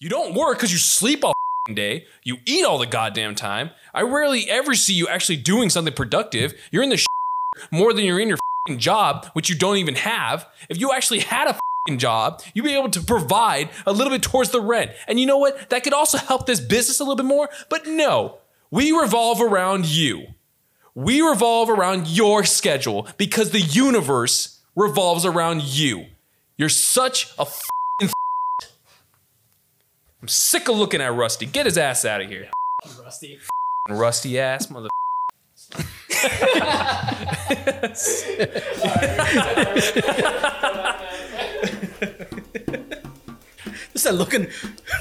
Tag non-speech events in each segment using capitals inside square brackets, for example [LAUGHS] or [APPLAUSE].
You don't work because you sleep all day. You eat all the goddamn time. I rarely ever see you actually doing something productive. You're in the more than you're in your job, which you don't even have. If you actually had a job, you'd be able to provide a little bit towards the rent. And you know what? That could also help this business a little bit more. But no, we revolve around you. We revolve around your schedule because the universe revolves around you. You're such a I'm sick of looking at Rusty. Get his ass out of here. Rusty. Rusty ass mother. [LAUGHS] Just that looking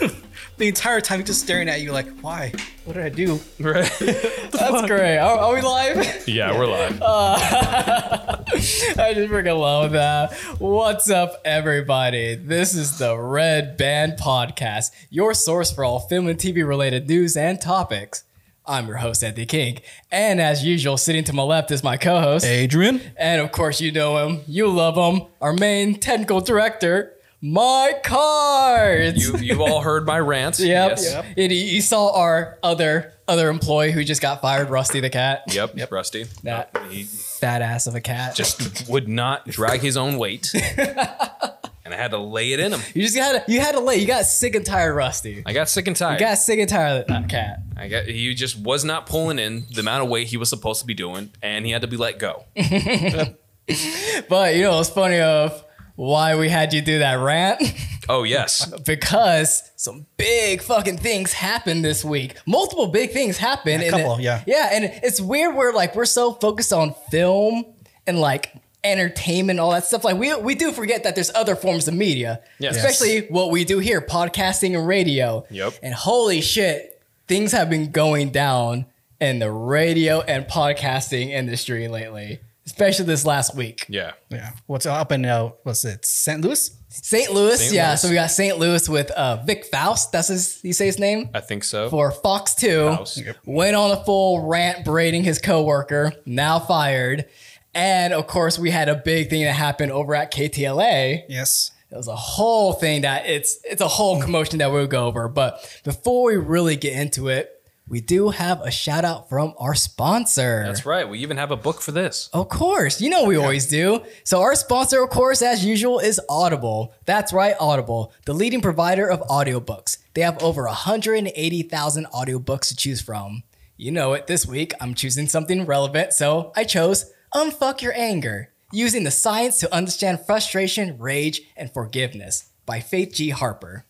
[LAUGHS] the entire time just staring at you like, why? What did I do? Right? [LAUGHS] That's great. Are, are we live? yeah, we're live. [LAUGHS] Uh, [LAUGHS] I just freaking love that. What's up, everybody? This is the Red Band Podcast, your source for all film and TV related news and topics. I'm your host, Anthony King. And as usual, sitting to my left is my co host. Adrian? And of course, you know him, you love him, our main technical director, Mike Cards. you you all heard my rant. [LAUGHS] Yep. Yes. yep. And you, you saw our other other employee who just got fired, Rusty the cat. Yep. Yep. Rusty. That He fat ass of a cat. just would not drag his own weight, [LAUGHS] and I had to lay it in him. you just got you had to lay. You got sick and tired, Rusty. I got sick and tired. You got sick and tired of that cat. I got he just was not pulling in the amount of weight he was supposed to be doing, and he had to be let go. [LAUGHS] But you know, it's funny of why we had you do that rant [LAUGHS] Oh yes. because some big fucking things happened this week. Multiple big things happened. A and couple, it- yeah. Yeah, and it's weird. We're like we're so focused on film and like entertainment, all that stuff. Like we we do forget that there's other forms of media, Yes. especially what we do here, podcasting and radio. Yep. And holy shit, things have been going down in the radio and podcasting industry lately, especially this last week. Yeah. Yeah. What's up in uh what's it? St. Louis? St. Louis, St. yeah. Louis. So we got St. Louis with uh, Vic Faust. That's his. You say his name I think so. for Fox Two. Faust. Went on a full rant braiding his coworker. Now fired. And of course, we had a big thing that happened over at KTLA. Yes. It was a whole thing that it's it's a whole commotion that we'll go over. But before we really get into it, we do have a shout out from our sponsor. That's right. We even have a book for this. Of course, you know we always do. So our sponsor, of course, as usual, is Audible. That's right, Audible, the leading provider of audiobooks. They have over 180,000 audiobooks to choose from. You know it, this week I'm choosing something relevant, so I chose Unfuck Your Anger, using the science to understand frustration, rage, and forgiveness by Faith G. Harper.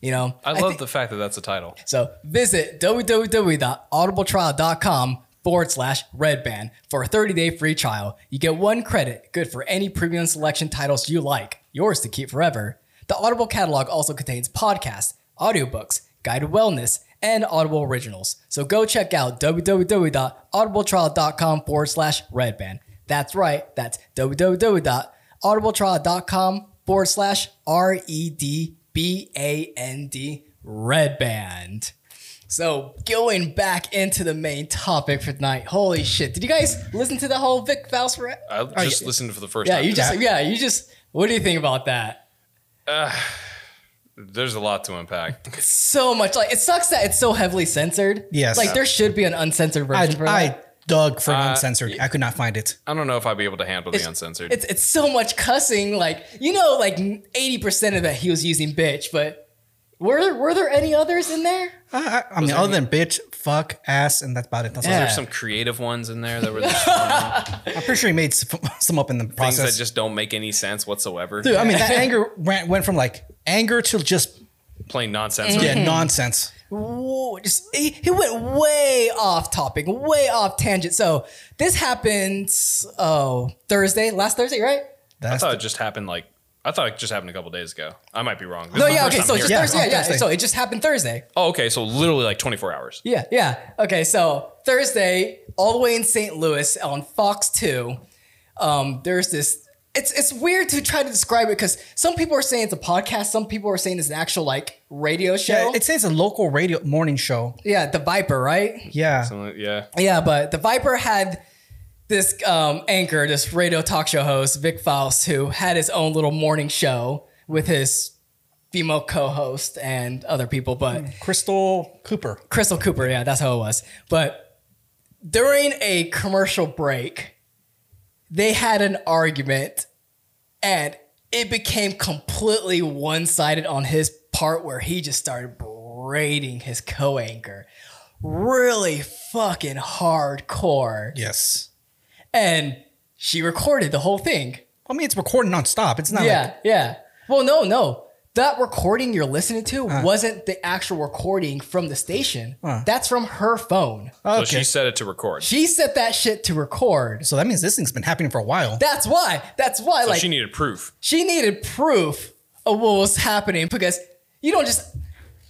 You know, I love thi- the fact that that's a title. so visit www.audibletrial.com forward slash redband for a 30-day free trial. You get one credit, good for any premium selection titles you like, yours to keep forever. The Audible catalog also contains podcasts, audiobooks, guided wellness, and Audible originals. So go check out www.audibletrial.com forward slash redband. That's right, that's www.audibletrial.com forward slash R E D B A N D Red Band. So going back into the main topic for tonight. Holy shit! Did you guys listen to the whole Vic Faust? Ra- I just listened for the first yeah, time. you just yeah, you just. What do you think about that? Uh, there's a lot to unpack. So much like it sucks that it's so heavily censored. Yes. like there should be an uncensored I, version for that. I dug for Uh, uncensored. I could not find it. I don't know if I'd be able to handle the uncensored. It's it's so much cussing. Like you know, like eighty percent of that he was using bitch, but were there were there any others in there? I, I, I mean, other than bitch, fuck, ass, and that's about it. That's all. Yeah. There's some creative ones in there that were just [LAUGHS] I'm pretty sure he made some, [LAUGHS] some up in the things process. that just don't make any sense whatsoever. Dude, I mean, that [LAUGHS] anger went, went from like anger to just Plain nonsense. yeah nonsense. Whoa, just he, he went way off topic, way off tangent. So this happened oh Thursday, last Thursday, right? I thought the, it just happened like I thought it just happened a couple days ago. I might be wrong. This No, yeah, okay. So hearing just it. Yeah, Thursday, yeah, yeah. Thursday. So it just happened Thursday. Oh, okay. So literally like 24 hours. Yeah, yeah. Okay, so Thursday, all the way in St. Louis on Fox 2, um, there's this. It's it's weird to try to describe it because some people are saying it's a podcast, some people are saying it's an actual like radio show. yeah, it says a local radio morning show. yeah, the Viper, right? Yeah. Something yeah. Yeah, but the Viper had this um, anchor, this radio talk show host, Vic Faust, who had his own little morning show with his female co-host and other people, but Crystal Cooper. Crystal Cooper, yeah, that's how it was. But during a commercial break, they had an argument and it became completely one-sided on his part where he just started berating his co-anchor. Really fucking hardcore. Yes. And she recorded the whole thing. I mean, it's recording nonstop. It's not Yeah, like yeah. Well, no, no. That recording you're listening to wasn't the actual recording from the station. That's from her phone. Oh, so okay. she set it to record. She set that shit to record. So that means this thing's been happening for a while. That's why. That's why. So like she needed proof. she needed proof of what was happening because you don't just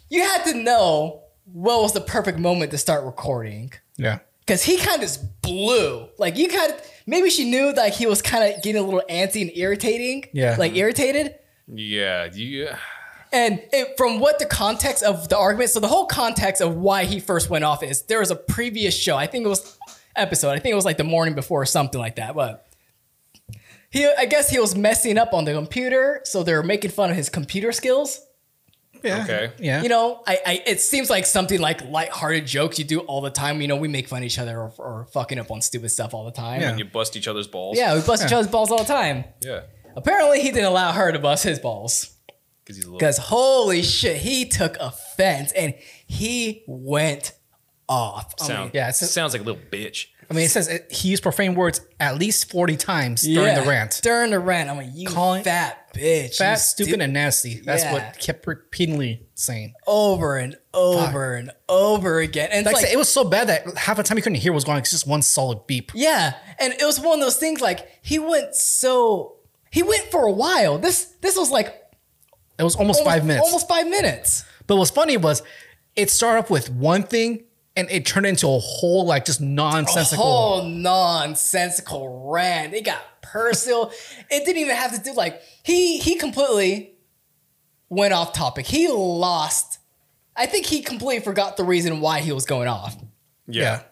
you had to know what was the perfect moment to start recording. yeah. Cause he kind of just blew. Like you kind of maybe she knew like he was kind of getting a little antsy and irritating. Yeah. Like irritated. Yeah, you. Uh, and it, from what the context of the argument, so the whole context of why he first went off is there was a previous show. I think it was episode. I think it was like the morning before or something like that. But he, I guess he was messing up on the computer, so they were making fun of his computer skills. Yeah. Okay. Yeah. You know, I, I it seems like something like lighthearted jokes you do all the time. You know, we make fun of each other or, or fucking up on stupid stuff all the time. Yeah. And you bust each other's balls. Yeah, we bust each other's balls all the time. Yeah. Apparently, he didn't allow her to bust his balls. Because he's a little. Because holy shit, he took offense and he went off. I mean, yeah, yeah, it sounds like a little bitch. I mean, it says it, he used profane words at least 40 times during the rant. During the rant, I'm like, you Calling- fat bitch. Fat, you stupid, stu- and nasty. That's Yeah. what kept repeatedly saying. over and over and over again. And Like, I like, said, it was so bad that half the time you couldn't hear what was going on. It's just one solid beep. yeah. And it was one of those things like he went so he went for a while. This this was like It was almost, five minutes. Almost five minutes. But what's funny was it started off with one thing and it turned into a whole like just nonsensical. whole nonsensical rant. It got personal. [LAUGHS] it didn't even have to do like he he completely went off topic. He lost. I think he completely forgot the reason why he was going off. Yeah. yeah.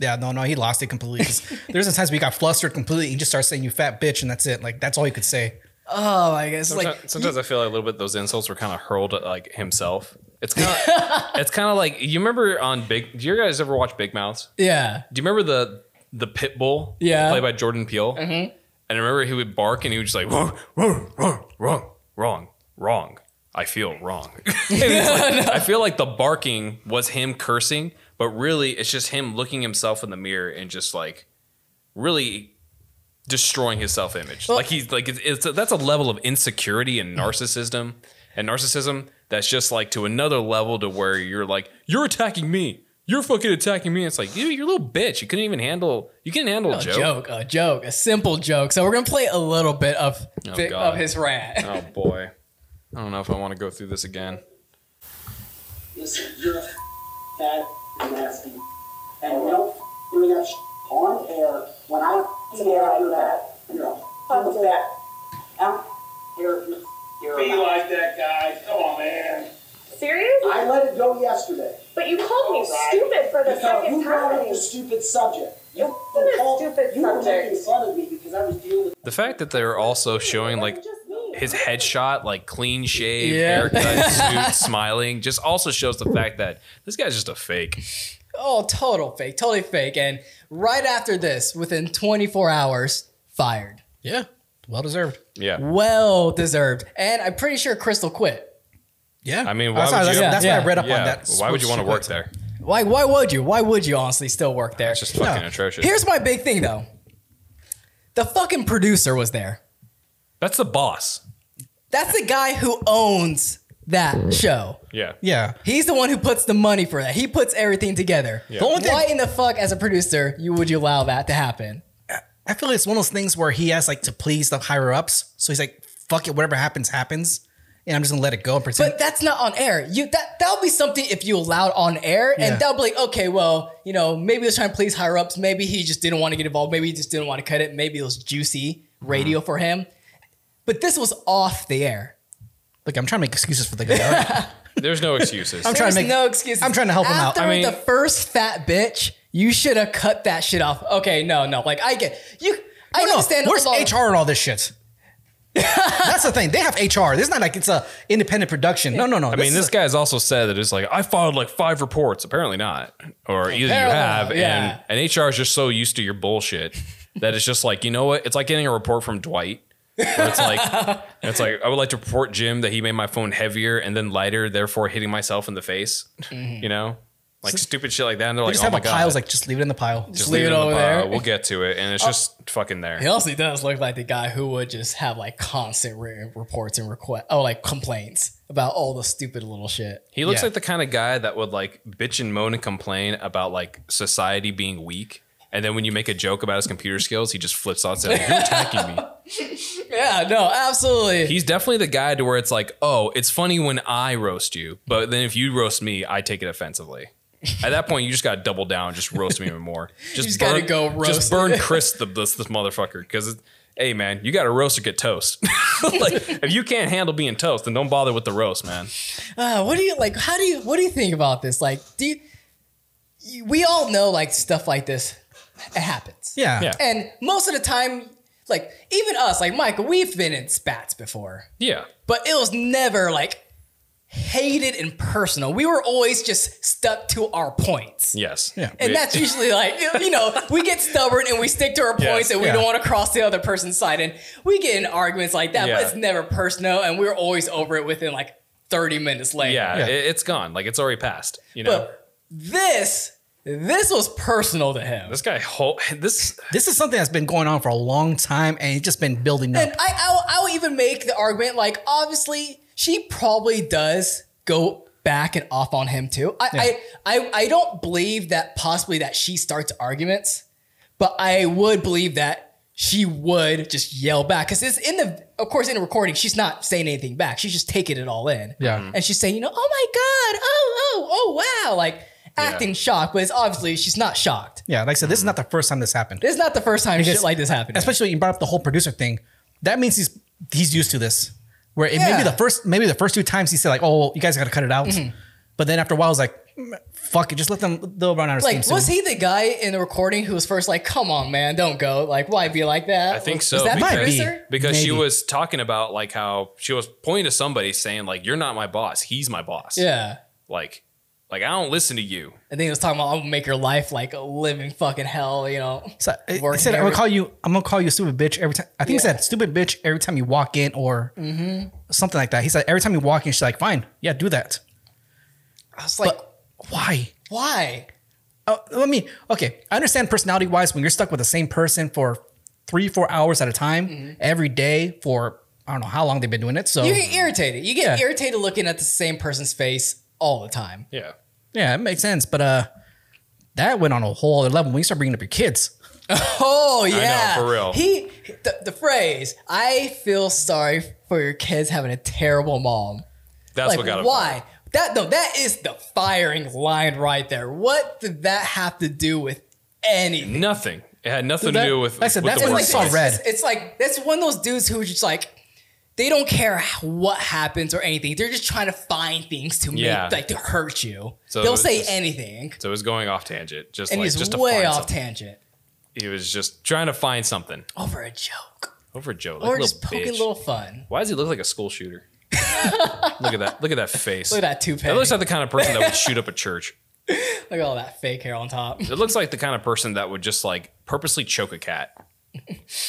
Yeah, no, no, he lost it completely. 'Cause [LAUGHS] There's some times we got flustered completely. He just started saying "you fat bitch" and that's it. Like that's all he could say. Oh, I guess Sometimes, like sometimes I feel like a little bit those insults were kind of hurled at like himself. It's kind of [LAUGHS] it's kind of like you remember on Big. Do you guys ever watch Big Mouths? yeah. Do you remember the the pit bull? Yeah. played by Jordan Peele. Mm-hmm. And I remember he would bark and he would just like wrong, wrong, wrong, wrong, wrong, wrong. I feel wrong. [LAUGHS] And it's like- I feel like the barking was him cursing, but really it's just him looking himself in the mirror and just like really destroying his self image. like he's like it's, it's a, that's a level of insecurity and mm-hmm. narcissism and narcissism that's just like to another level to where you're like you're attacking me. You're fucking attacking me. It's like you, you're a little bitch. You couldn't even handle. You can't handle a A joke. joke, a joke, a simple joke. So we're gonna play a little bit of Oh, the- God. of his rant. Oh boy, I don't know if I want to go through this again. Listen, you're a fat nasty. And you don't bring that sh- on air when I say I do that. You're a I'm a fat. I'm, you're, you're, you're Be a, like that guy. Come on, man. Serious? I let it go yesterday. But you called me Alright. stupid for the Because second you brought up the stupid subject. You, It wasn't called- stupid you were subject. making fun of me because I was dealing with The fact that they're also showing like It wasn't just me. his headshot, like clean shave, Yeah. haircut, [LAUGHS] suit, smiling, just also shows the fact that this guy's just a fake. Oh, total fake, totally fake. And right after this, within 24 hours, fired. Yeah, well deserved. Yeah. Well deserved. And I'm pretty sure Crystal quit. Yeah, I mean, oh, why that's, would why, that's, you- that's Yeah, why I read up Yeah. on that. Why would you want to work there? Why? Why would you? Why would you honestly still work there? It's just fucking No. atrocious. Here's my big thing though. The fucking producer was there. That's the boss. That's the guy who owns that show. Yeah. Yeah, He's the one who puts the money for that. He puts everything together. Yeah. The only thing- Why in the fuck, as a producer, you would you allow that to happen? I feel like it's one of those things where he has like to please the higher ups. So he's like, "Fuck it, whatever happens, happens," and I'm just gonna let it go and pretend. But that's not on air. You that that'll be something if you allowed on air, Yeah. and that'll be like, okay, well, you know, maybe he was trying to please higher ups. Maybe he just didn't want to get involved. Maybe he just didn't want to cut it. Maybe it was juicy radio Mm-hmm. for him. But this was off the air. Look, I'm trying to make excuses for the guy. all right? [LAUGHS] There's no excuses. I'm trying to There's make- no excuses. I'm trying to help him out. After I mean- the first fat bitch, you should have cut that shit off. Okay, no, no, like I get you. I Oh, no, understand. where's a lot of- HR and all this shit? [LAUGHS] That's the thing. They have HR. This is not like it's a independent production. No, no, no. I mean, this guy's also said that it's like I filed like five reports. Apparently not, or either you Apparently have, yeah. and and HR is just so used to your bullshit that it's just like you know what? It's like getting a report from Dwight. Where it's like [LAUGHS] it's like I would like to report Jim that he made my phone heavier and then lighter, therefore hitting myself in the face. Mm-hmm. You know, like stupid shit like that. And they're they like, just oh have my a god. Like just leave it in the pile. just leave leave it over the there. We'll get to it, and it's oh. just fucking there. He also does look like the guy who would just have like constant reports and request, oh, like complaints about all the stupid little shit. He looks Yeah. like the kind of guy that would like bitch and moan and complain about like society being weak. And then when you make a joke about his computer skills, he just flips and says, You're attacking me. [LAUGHS] Yeah, no, absolutely. He's definitely the guy to where it's like, oh, it's funny when I roast you, but then if you roast me, I take it offensively. At that point, you just got to double down, just roast me even more. [LAUGHS] Just, just gotta go roast Just burn. [LAUGHS] Chris the, this, this motherfucker because, hey man, you got to roast or get toast. like if you can't handle being toast, then don't bother with the roast, man. Uh, what do you like? How do you? What do you think about this? Like, do you- We all know like stuff like this. It happens. Yeah. Yeah. And most of the time, like even us, like Michael, we've been in spats before, Yeah, but it was never like hated and personal. We were always just stuck to our points. yes, Yeah. And We- that's usually like, you know, we get stubborn and we stick to our points Yes, and we yeah. don't want to cross the other person's side. And we get in arguments like that, Yeah. but it's never personal. And we're always over it within like 30 minutes later. yeah, Yeah. It, it's gone. Like it's already passed. You know, But this, this was personal to him. this guy, whole this This is something that's been going on for a long time, and it's just been building up. And I, I'll, I'll even make the argument like, obviously, she probably does go back and off on him too. I, I, I, I don't believe that possibly that she starts arguments, but I would believe that she would just yell back because it's in the, of course, in the recording, she's not saying anything back. She's just taking it all in. Yeah. and she's saying, you know, oh my god, oh, oh, oh, wow, like acting shocked, but it's obviously she's not shocked. yeah, like I said, this is not the first time this happened. This is not the first time shit like this happened. Especially you brought up the whole producer thing. That means he's he's used to this. Where it Yeah. maybe the first maybe the first two times he said like, oh, you guys got to cut it out. Mm-hmm. But then after a while, I was like, "Mm, fuck it, just let them they'll run out of steam. Like, soon." was he the guy in the recording who was first like, "Come on, man, don't go"? Like, why be like that? I think Was- so, Was that the Might be. producer? because she was talking about like how she was pointing to somebody saying like you're not my boss, he's my boss. Yeah. Like, like I don't listen to you. I think he was talking about I'm gonna make your life like a living fucking hell, you know. So, he Working said, "I'm gonna call you. I'm gonna call you a stupid bitch every time." I think he said "stupid bitch" every time you walk in, or Mm-hmm. something like that. He said every time you walk in, she's like, "Fine, yeah, do that." I was like, Why? why? Oh, let me. Okay, I understand personality wise when you're stuck with the same person for three, four hours at a time Mm-hmm. every day for I don't know how long they've been doing it. So You get irritated. You get Yeah. irritated looking at the same person's face all the time. Yeah. Yeah, it makes sense. But uh, that went on a whole other level when you start bringing up your kids. [LAUGHS] Oh yeah, for real. He the, the phrase "I feel sorry for your kids having a terrible mom." That's like what got him. why? That no, that is the firing line right there. What did that have to do with anything? Nothing. It had nothing That- to do with. like I said, with that's the when work I saw red. It's, it's like that's one of those dudes who are just like they don't care what happens or anything. They're just trying to find things to Yeah. make like to hurt you. So They'll say just- anything, So it was going off tangent, just and like just way off something. tangent He was just trying to find something over a joke over a joke, like or a just poking a little fun. Why does he look like a school shooter? [LAUGHS] look at that! Look at that face. Look at that toupee. That looks like the kind of person that would shoot up a [LAUGHS] church. Look at all that fake hair on top. It looks like the kind of person that would just like purposely choke a cat.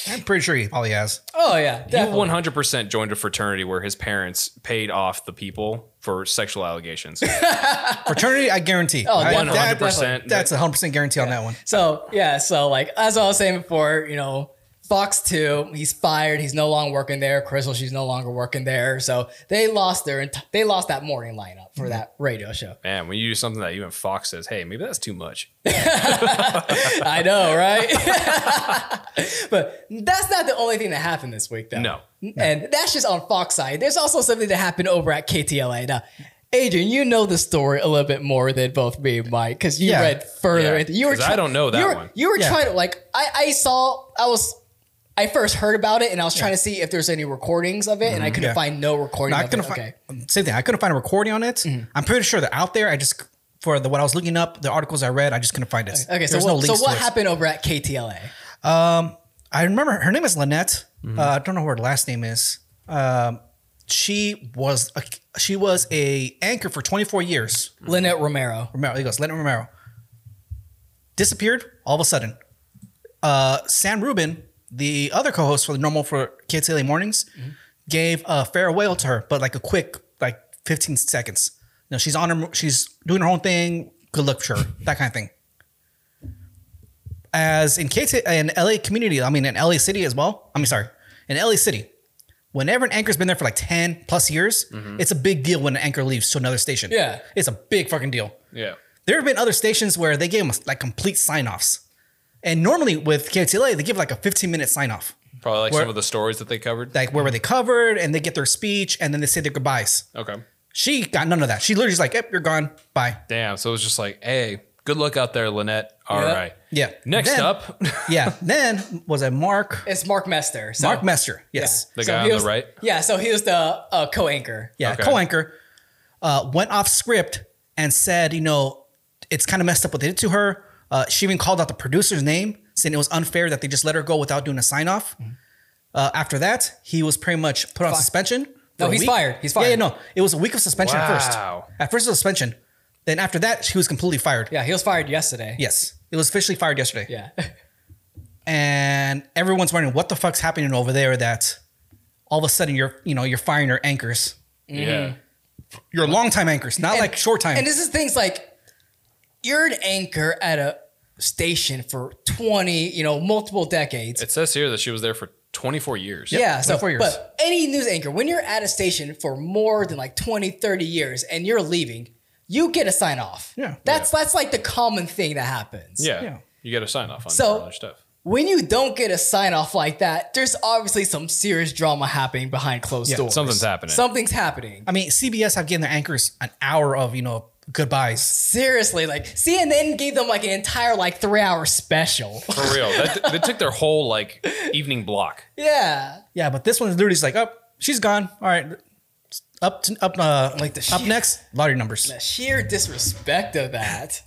I'm pretty sure he probably has. Oh yeah, He definitely. 100% joined a fraternity where his parents paid off the people for sexual allegations. [LAUGHS] Fraternity, I guarantee. Oh, I- definitely, that- definitely. That's a hundred percent guarantee on that one. So yeah, so like as I was saying before, you know, Fox Two, he's fired. He's no longer working there. Crystal, she's no longer working there. So they lost their they lost that morning lineup for that radio show. Man, when you do something that even Fox says, hey, maybe that's too much. [LAUGHS] I know, right? [LAUGHS] but that's not the only thing that happened this week, though. No. and that's just on Fox side. There's also something that happened over at KTLA. Now, Adrian, you know the story a little bit more than both me and Mike because you Yeah. read further Yeah, into. You were 'cause I don't know that you were, one. You were Yeah. trying to like. I I saw. I was. I first heard about it and I was trying to see if there's any recordings of it, and I couldn't Yeah. find no recording. No, I of couldn't it. find okay. same thing. I couldn't find a recording on it. Mm-hmm. I'm pretty sure they're out there. I just for the what I was looking up, the articles I read, I just couldn't find it. Okay, so There's what, no so links what it. happened over at KTLA? I remember her name is Lynette. Uh, I don't know what her last name is. Um, she was a, she was a anchor for 24 years. Lynette Romero. Romero, he goes, Leonard Romero. Disappeared all of a sudden. Uh, Sam Rubin, the other co-host for the normal for KTLA mornings, gave a farewell to her, but like a quick, like 15 seconds. You know, she's on her, she's doing her own thing. Good luck for her, [LAUGHS] that kind of thing. As in KT, in LA community, I mean in LA City as well. I mean, sorry, in LA City, whenever an anchor's been there for like 10 plus years, mm-hmm. it's a big deal when an anchor leaves to another station. Yeah. It's a big fucking deal. Yeah. There have been other stations where they gave them like complete sign offs. And normally with KTLA, they give like a 15 minute sign off, Probably like Where- some of the stories that they covered. like where were they covered, and they get their speech, and then they say their goodbyes. Okay. She got none of that. She literally's like, yep, you're gone. Bye. Damn. So it was just like, hey, good luck out there, Lynette. All right. Yeah. Yeah. Next Then- up, [LAUGHS] yeah. Then was it Mark? It's Mark Mester. So, Mark Mester. Yes. The So guy he on was- the right? Yeah, so he was the uh, co-anchor. Yeah. Okay. Co-anchor uh, went off script and said, you know, it's kind of messed up what they did to her. Uh, she even called out the producer's name, saying it was unfair that they just let her go without doing a sign off. Uh, after that, he was pretty much put on Fi- suspension. No, he's week. fired. He's Yeah, yeah, no, it was a week of suspension at first. At first, it was suspension. Then after that, he was completely fired. Yeah, he was fired yesterday. Yes, it was officially fired yesterday. Yeah. [LAUGHS] and everyone's wondering what the fuck's happening over there. That all of a sudden you're, you know, you're firing your anchors. Yeah. You're long time anchors, not like short time. And this is things like you're an anchor at a station for 20, you know, multiple decades. It says here that she was there for 24 years. yeah, so 24 years. but any news anchor, when you're at a station for more than like 20, 30 years and you're leaving, you get a sign off. Yeah. That's that's like the common thing that happens. Yeah. Yeah. You get a sign off on So- other stuff. When you don't get a sign off like that, there's obviously some serious drama happening behind closed Yeah, doors. something's happening. Something's happening. I mean, CBS have given their anchors an hour of, you know, goodbyes. Seriously, like CNN gave them like an entire like three hour special. For real. That, [LAUGHS] they took their whole like evening block. yeah. Yeah, but this one's literally just like, oh, she's gone. All right. Up to, up uh Like the up next, lottery numbers. The sheer disrespect of that.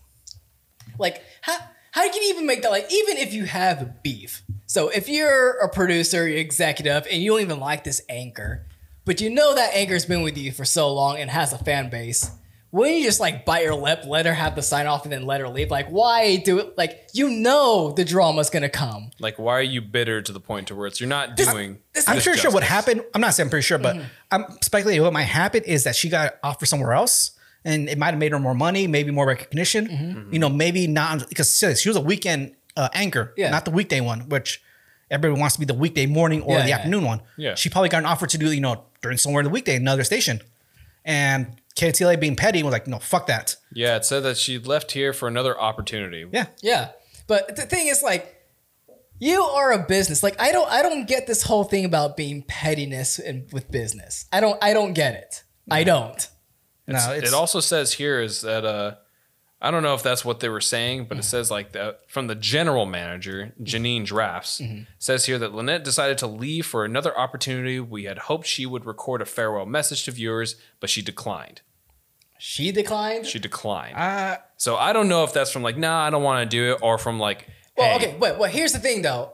Like, how how can you even make that? Like, even if you have beef. So if you're a producer, you're executive, and you don't even like this anchor, but you know that anchor's been with you for so long and has a fan base. Wouldn't you just like bite your lip, let her have the sign off, and then let her leave? Like, why do it? Like, you know the drama's gonna come. Like, why are you bitter to the point to where it's you're not doing? this- I'm this pretty sure what happened. I'm not saying I'm pretty sure, but Mm-hmm. I'm speculating what might happen is that she got offered somewhere else, and it might have made her more money, maybe more recognition. Mm-hmm. You know, maybe not because she she was a weekend uh, anchor, Yeah. not the weekday one, which everybody wants to be the weekday morning or Yeah, the yeah. afternoon one. Yeah. she probably got an offer to do you know during somewhere in the weekday, another station, and KTLA being petty was like, no, fuck that. Yeah, it said that she left here for another opportunity. Yeah, Yeah. But the thing is like you are a business. Like I don't I don't get this whole thing about being pettiness in, with business. I don't I don't get it. I don't. no, it's it also says here is that uh I don't know if that's what they were saying, but it mm-hmm. says like that from the general manager, mm-hmm. Janene Drafs, mm-hmm. says here that Lynette decided to leave for another opportunity. We had hoped she would record a farewell message to viewers, but she declined. She declined. She declined. uh, so I don't know if that's from like, nah, I don't want to do it, or from like, well, hey, okay, but well, here's the thing though.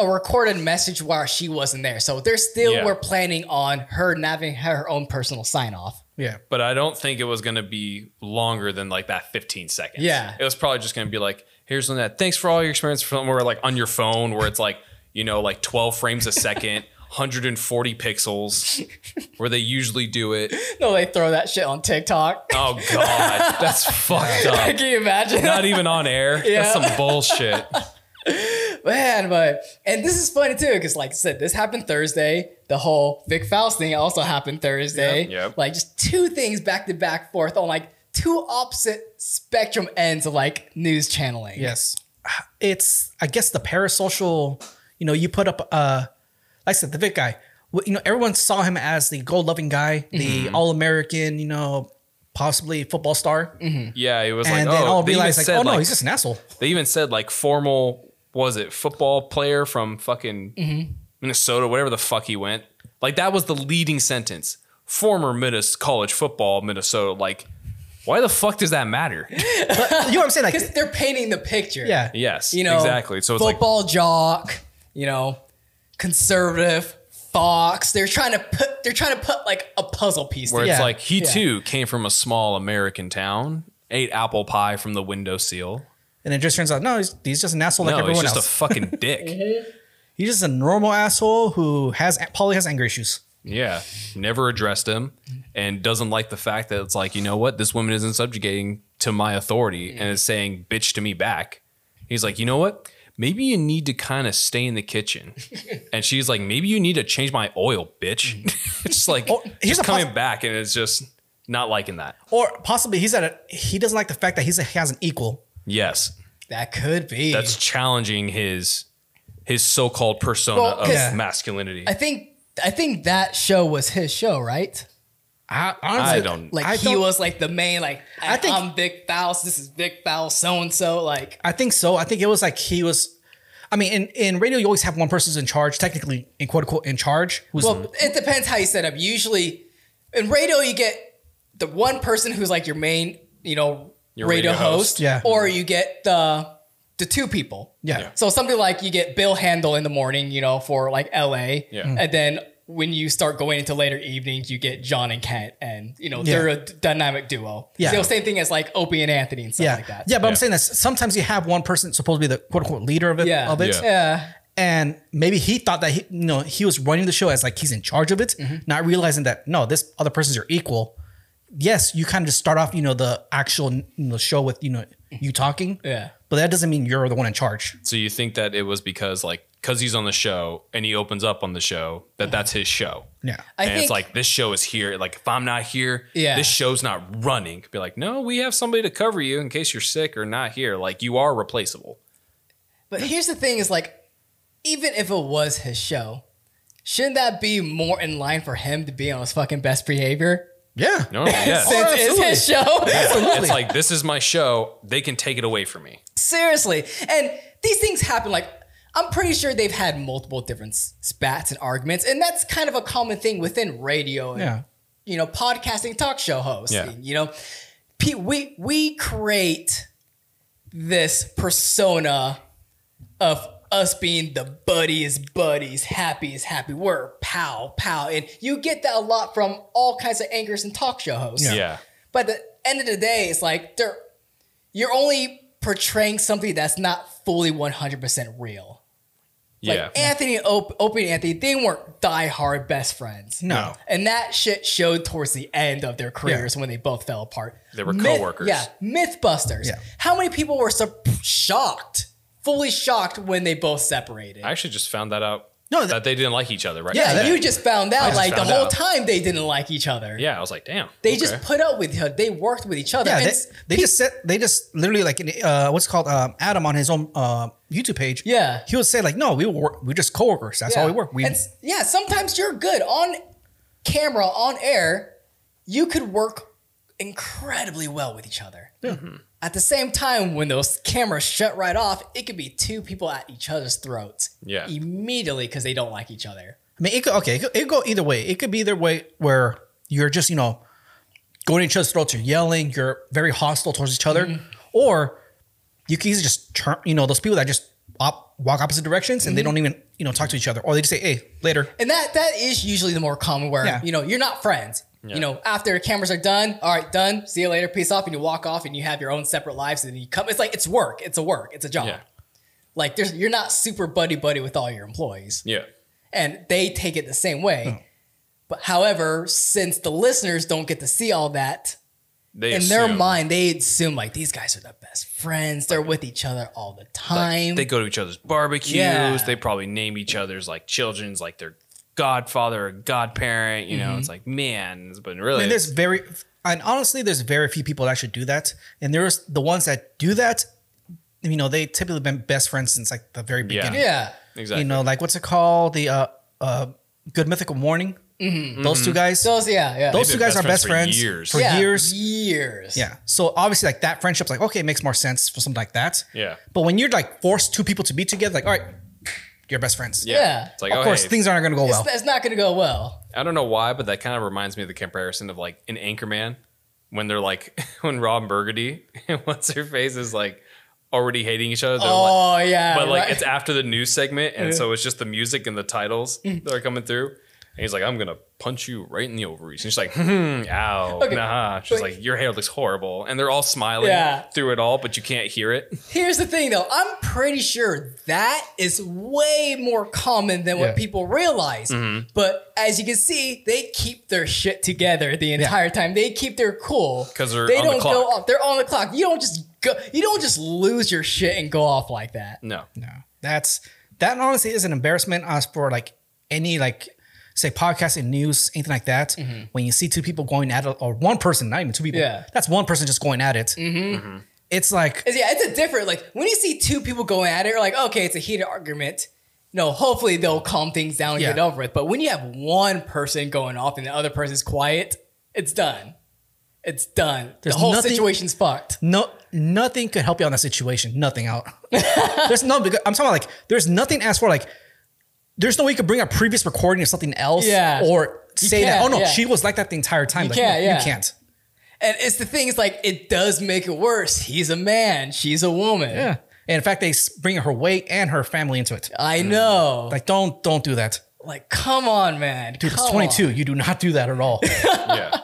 A recorded message while she wasn't there. So they're still Yeah. were planning on her having her own personal sign off. yeah. but I don't think it was going to be longer than like that 15 seconds. Yeah. It was probably just going to be like, here's Lynette. Thanks for all your experience film where like on your phone where it's like, you know, like 12 frames a second, [LAUGHS] 140 pixels where they usually do it. [LAUGHS] No, they throw that shit on TikTok. Oh God, that's [LAUGHS] fucked up. Can you imagine? Not even on air. Yeah. That's some bullshit. [LAUGHS] Man, but and this is funny too, because like I said, this happened Thursday. The whole Vic Faust thing also happened Thursday. Yep, yep. Like just two things back to back forth on like two opposite spectrum ends of like news channeling. Yes. It's I guess the parasocial, you know, you put up uh like I said, the Vic guy. You know, everyone saw him as the gold loving guy, the Mm-hmm. all American, you know, possibly football star. Yeah, it was And like, then oh, all they even realize like, said oh no, like, he's just an asshole. they even said like formal, was it football player from fucking Mm-hmm. Minnesota, whatever the fuck he went. Like that was the leading sentence. Former Minnes college football, Minnesota. Like, why the fuck does that matter? [LAUGHS] You know what I'm saying? Like [LAUGHS] they're painting the picture. yeah. yes, You know, exactly. So it's like, football jock, you know, conservative, Fox. They're trying to put they're trying to put like a puzzle piece. Where together. it's like he Yeah. too came from a small American town, ate apple pie from the windowsill. And it just turns out, no, he's, he's just an asshole like no, he's everyone just else. a fucking [LAUGHS] dick. Mm-hmm. he's just a normal asshole who has probably has anger issues. yeah, never addressed him, and doesn't like the fact that it's like you know what, this woman isn't subjugating to my authority and is saying bitch to me back. He's like, you know what? Maybe you need to kind of stay in the kitchen. [LAUGHS] and she's like, maybe you need to change my oil, bitch. [LAUGHS] it's like Oh, he's coming poss- back, and it's just not liking that. Or possibly he's at a he doesn't like the fact that he's a, he has an equal. Yes, that could be. that's challenging his his so-called persona Well, of 'cause- masculinity. I think I think that show was his show, right? I, honestly, I don't- Like I he don't- was like the main like I, I think- I'm Vic Faust, this is Vic Faust, so and so. Like I think so. I think it was like he was. I mean, in, in radio, you always have one person's in charge, technically, in quote unquote, in charge. Who's Well, it depends how you set up. Usually, in radio, you get the one person who's like your main, you know, Your radio, radio host, host. Yeah. or you get the the two people. yeah. Yeah. So something like you get Bill Handel in the morning, you know, for like LA, Yeah. And then when you start going into later evenings, you get John and Ken, and you know Yeah. they're a dynamic duo. Yeah. So same thing as like Opie and Anthony and stuff Yeah, like that. yeah, but I'm saying that sometimes you have one person supposed to be the quote unquote leader of it, yeah, of it, Yeah. yeah. and maybe he thought that he, you know, he was running the show as like he's in charge of it, Mm-hmm. not realizing that no, this other person's your equal. Yes, you kind of just start off, you know, the actual you know, show with you know you talking, Yeah. But that doesn't mean you're the one in charge. So you think that it was because like because he's on the show and he opens up on the show that that's his show. Yeah, I and think it's like this show is here. Like if I'm not here, Yeah. this show's not running. Be like, no, we have somebody to cover you in case you're sick or not here. Like you are replaceable. But here's the thing: is like, even if it was his show, shouldn't that be more in line for him to be on his fucking best behavior? yeah, No, yes. Since it's his show. Absolutely, It's like this is my show. They can take it away from me. Seriously. And these things happen like I'm pretty sure they've had multiple different spats and arguments, and that's kind of a common thing within radio and Yeah. you know podcasting, talk show hosting. Yeah. You know, we we create this persona of us being the buddiest buddies, happy is happy. We're pow pow, and you get that a lot from all kinds of anchors and talk show hosts. Yeah. But at the end of the day, it's like they're you're only portraying something that's not fully 100% real. Like Yeah. Anthony and Op- Opie and Anthony, they weren't diehard best friends. No. And that shit showed towards the end of their careers when they both fell apart. They were Myth- coworkers. Yeah, Mythbusters. Yeah. How many people were so shocked, fully shocked when they both separated? I actually just found that out. No, that they didn't like each other, right? yeah, that- you just found out just like found the whole out. time they didn't like each other. Yeah, I was like, damn. They okay. just put up with each other. They worked with each other. Yeah, And they, s- just said they just literally like in, uh, what's called um, Adam on his own uh, YouTube page. Yeah. he would say like, no, we were we are just coworkers. That's all we work. We And yeah, sometimes you're good on camera, on air. You could work incredibly well with each other. Mm-hmm. At the same time, when those cameras shut right off, it could be two people at each other's throats. Yeah. Immediately because they don't like each other. I mean, it could okay, it could, it could go either way. It could be either way where you're just you know going each other's throats, you're yelling, you're very hostile towards each other, Mm-hmm. or you can easily just turn. You know, those people that just op- walk opposite directions and they Mm-hmm. don't even you know talk to each other, or they just say, "Hey, later." And that that is usually the more common where Yeah. you know you're not friends. Yeah. You know, after cameras are done, all right, done. See you later, peace off, and you walk off and you have your own separate lives and you come. It's like it's work. It's a work. It's a job. Yeah. Like there's you're not super buddy buddy with all your employees. Yeah. and they take it the same way. Oh. But however, since the listeners don't get to see all that, They in their mind, they assume like these guys are the best friends. They're with each other all the time. They go to each other's barbecues. Yeah. They probably name each other's like children's like their godfather or godparent. You know, Mm-hmm. it's like man, but really, I mean, there's very and honestly, there's very few people that actually do that, and there's the ones that do that. You know, they typically been best friends since like the very beginning. yeah. exactly. You know, like what's it called? The uh, uh, Good Mythical Morning. Those two guys. So yeah, yeah. those two been guys are best best friends friends for years. For yeah, years. Years. Yeah. So obviously, like that friendship's like okay, it makes more sense for something like that. Yeah. But when you're like forced two people to be together, like all right, you're best friends. yeah. Yeah. It's like Of oh, course, hey, things aren't going to go well. It's, it's not going to go well. I don't know why, but that kind of reminds me of the comparison of like in Anchorman when they're like [LAUGHS] when Ron Burgundy [LAUGHS] and what's her face is like, already hating each other. Oh like, yeah, but like right. it's after the news segment, and so [LAUGHS] it's just the music and the titles Mm. that are coming through. And he's like, "I'm gonna punch you right in the ovaries." And she's like, hmm, "Ow, Okay, nah." She's but- like, "Your hair looks horrible," and they're all smiling Yeah. through it all, but you can't hear it. Here's the thing though, I'm pretty sure that is way more common than Yeah. what people realize. Mm-hmm. But as you can see, they keep their shit together the entire time. They keep their cool 'Cause they're they on don't go clock. off. They're on the clock. You don't just go. You don't just lose your shit and go off like that. No, No, that's that honestly is an embarrassment as for like any like say podcasting news anything like that. Mm-hmm. When you see two people going at it, or one person, not even two people. Yeah. that's one person just going at it. Mm-hmm. Mm-hmm. It's like It's- yeah, it's a different like when you see two people going at it, you're like, okay, it's a heated argument. No, hopefully they'll calm things down and Yeah. get over it. But when you have one person going off and the other person's quiet, it's done. It's done. There's the whole nothing- situation's fucked. no nothing could help you on that situation. Nothing out. [LAUGHS] there's no. I'm talking about like there's nothing as for like. There's no way you could bring a previous recording of something else. Yeah. Or say that. Oh no, yeah. she was like that the entire time. You Like, can't, no, yeah. You can't. And it's the thing, it's like it does make it worse. He's a man, she's a woman. Yeah. And in fact, they bring her weight and her family into it. I know. Like, Like, don't don't do that, like, come on, man. dude. It's 22. on. You do not do that at all. [LAUGHS] yeah,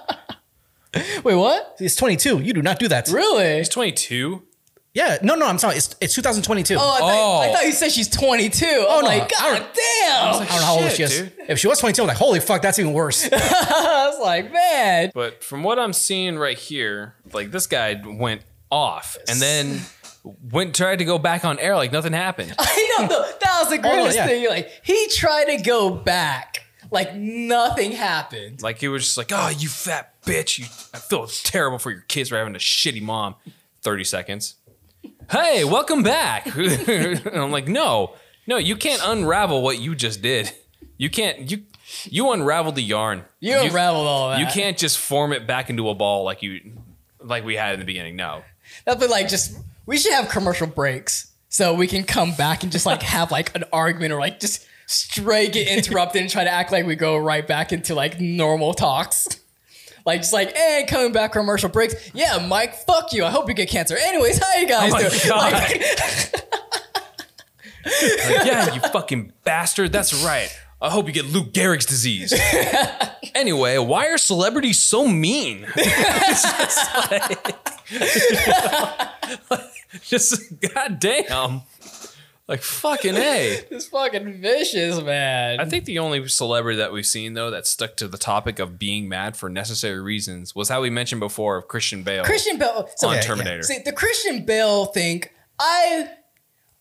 Wait, what? it's 22. You do not do that. Really? he's 22. Yeah. No, no. I'm sorry. It's it's 2022. Oh, I thought, Oh. I thought you said she's 22. Oh, no. my god don't- damn. I don't know how old she is. dude. If she was 22, I'm like, holy fuck, that's even worse. [LAUGHS] I was like, man. But from what I'm seeing right here, like this guy went off and then went tried to go back on air like nothing happened. [LAUGHS] I know though, that was the [LAUGHS] oh, greatest yeah. thing. Like he tried to go back, like nothing happened. Like he was just like, "Oh, you fat bitch! You, I feel terrible for your kids for having a shitty mom." Thirty seconds. Hey, welcome back. and [LAUGHS] I'm like, no, no, you can't unravel what you just did. You can't. You you unraveled the yarn. You unraveled all that. You can't just form it back into a ball like you like we had in the beginning. No. That'd be like just we should have commercial breaks so we can come back and just like [LAUGHS] have like an argument or like just straight get interrupted and try to act like we go right back into like normal talks. Like just like, hey, coming back from commercial breaks. Yeah, Mike, fuck you. I hope you get cancer. Anyways, [LAUGHS] how you guys Oh doing? Like, Like, [LAUGHS] [LAUGHS] yeah, you fucking bastard. That's right. I hope you get Lou Gehrig's disease. anyway, why are celebrities so mean? Just like, just goddamn. Like fucking a. [LAUGHS] this fucking vicious, man. I think the only celebrity that we've seen though that stuck to the topic of being mad for necessary reasons was how we mentioned before of Christian Bale Christian Bale. So on yeah. Terminator. See, the Christian Bale thing, I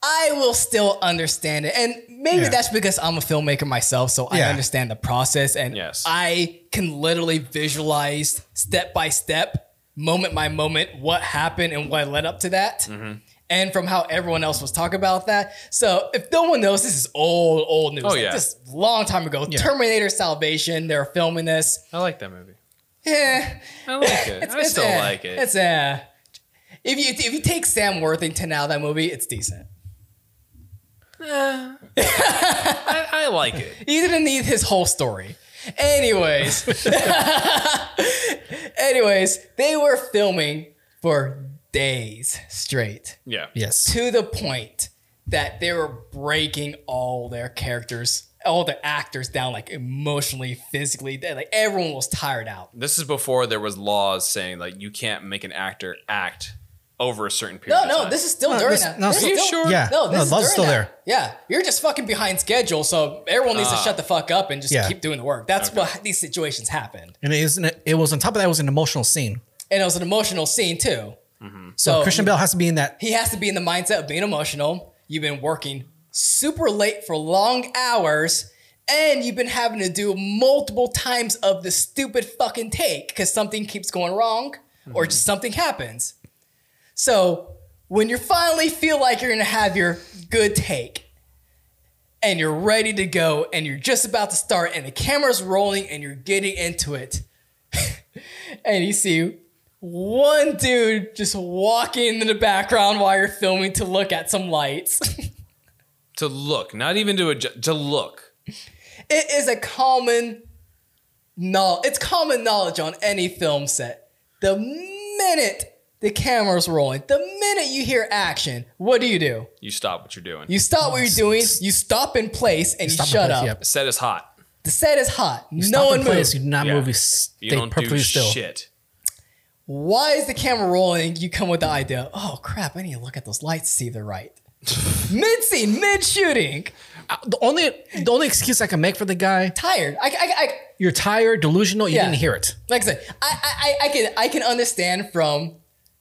I will still understand it. And maybe Yeah. that's because I'm a filmmaker myself, so I understand the process and Yes. I can literally visualize step by step, moment by moment what happened and what led up to that. Mm-hmm. And from how everyone else was talking about that. So if no one knows, this is old, old news. Oh, Like, yeah. This is a long time ago. Terminator Salvation, they're filming this. I like that movie. Yeah. I like it. I still eh. like it. It's uh if you if you take Sam Worthington out of that movie, it's decent. [LAUGHS] I, I like it. You didn't need his whole story. Anyways, [LAUGHS] [LAUGHS] anyways, they were filming for days straight Yeah. yes. to the point that they were breaking all their characters, all the actors down, like emotionally, physically. They- Like everyone was tired out. This is before there was laws saying like you can't make an actor act over a certain period. No, of no, time. this is still No, during this- that. no, This Are you still- sure? Yeah. No, this No, is Love's still that. there. Yeah, you're just fucking behind schedule, so everyone needs to shut the fuck up and just Yeah. keep doing the work. That's what these situations happened, And it, is, it was on top of that, it was an emotional scene. and it was an emotional scene too. Mm-hmm. So So Christian Bale has to be in that. he has to be in the mindset of being emotional. You've been working super late for long hours, and you've been having to do multiple times of the stupid fucking take because something keeps going wrong or mm-hmm. just something happens. So when you finally feel like you're gonna have your good take and you're ready to go and you're just about to start and the camera's rolling and you're getting into it [LAUGHS] and you see one dude just walking in the background while you're filming to look at some lights. [LAUGHS] to look, not even to adjust, to look. it is a common no it's common knowledge on any film set. The minute the camera's rolling. The minute you hear action, what do you do? You stop what you're doing. You stop what you're doing, you stop in place, and you, Stop in shut place, up. yep. the set is hot. The set is hot. You no stop one in place, moves. You do not Yeah. move. You You don't perfectly do still. shit. Why is the camera rolling? You come with the idea, oh crap, I need to look at those lights to see they're right. [LAUGHS] mid scene, mid shooting, Uh, The only the only excuse I can make for the guy, tired. I, I, I, you're tired, delusional. You Yeah. didn't hear it. like I said, I, I, I can, I can understand from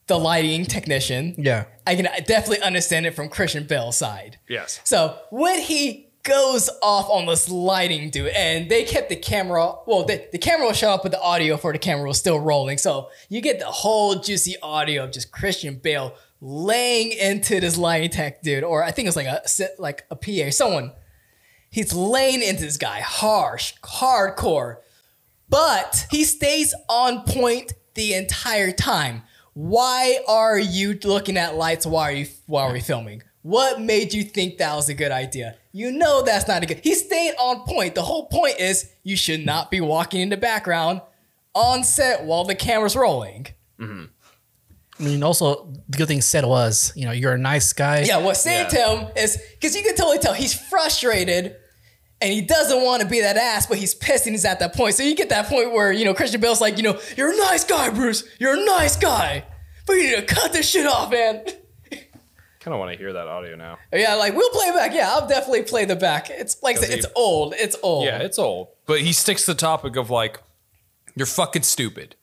the lighting technician. Yeah. I can definitely understand it from Christian Bale's side. Yes. So when he goes off on this lighting dude, and they kept the camera, well, the, the camera will shut off, but the audio for the camera was still rolling. So you get the whole juicy audio of just Christian Bale laying into this lighting tech dude, or I think it's like a like a PA, someone. He's laying into this guy, harsh, hardcore, but he stays on point the entire time. Why are you looking at lights Why are you while we're filming? What made you think that was a good idea? You know that's not a good. He stayed on point. The whole point is you should not be walking in the background on set while the camera's rolling. I mean, also the good thing said was, you know, you're a nice guy. Yeah, what saved him is because you can totally tell he's frustrated and he doesn't want to be that ass, but he's pissed and he's at that point. So you get that point where, you know, Christian Bale's like, you know, you're a nice guy, Bruce. You're a nice guy. But you need to cut this shit off, man. [LAUGHS] Kind of want to hear that audio now. Oh, yeah, like we'll play back. Yeah, I'll definitely play the back. It's like I Does it's he- old. It's old. Yeah, it's old. But he sticks to the topic of like, you're fucking stupid.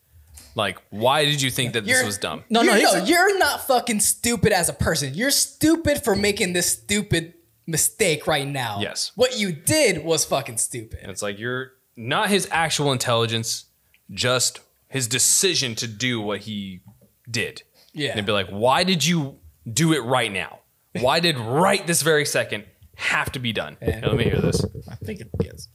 Like, why did you think that this You're- was dumb? No, no, you're, he's- no, you're not fucking stupid as a person. You're stupid for making this stupid mistake right now. Yes. What you did was fucking stupid. And it's like you're not his actual intelligence, just his decision to do what he did. Yeah. And it'd be like, why did you do it right now? Why did right this very second have to be done? Here, let me hear this. I think it is.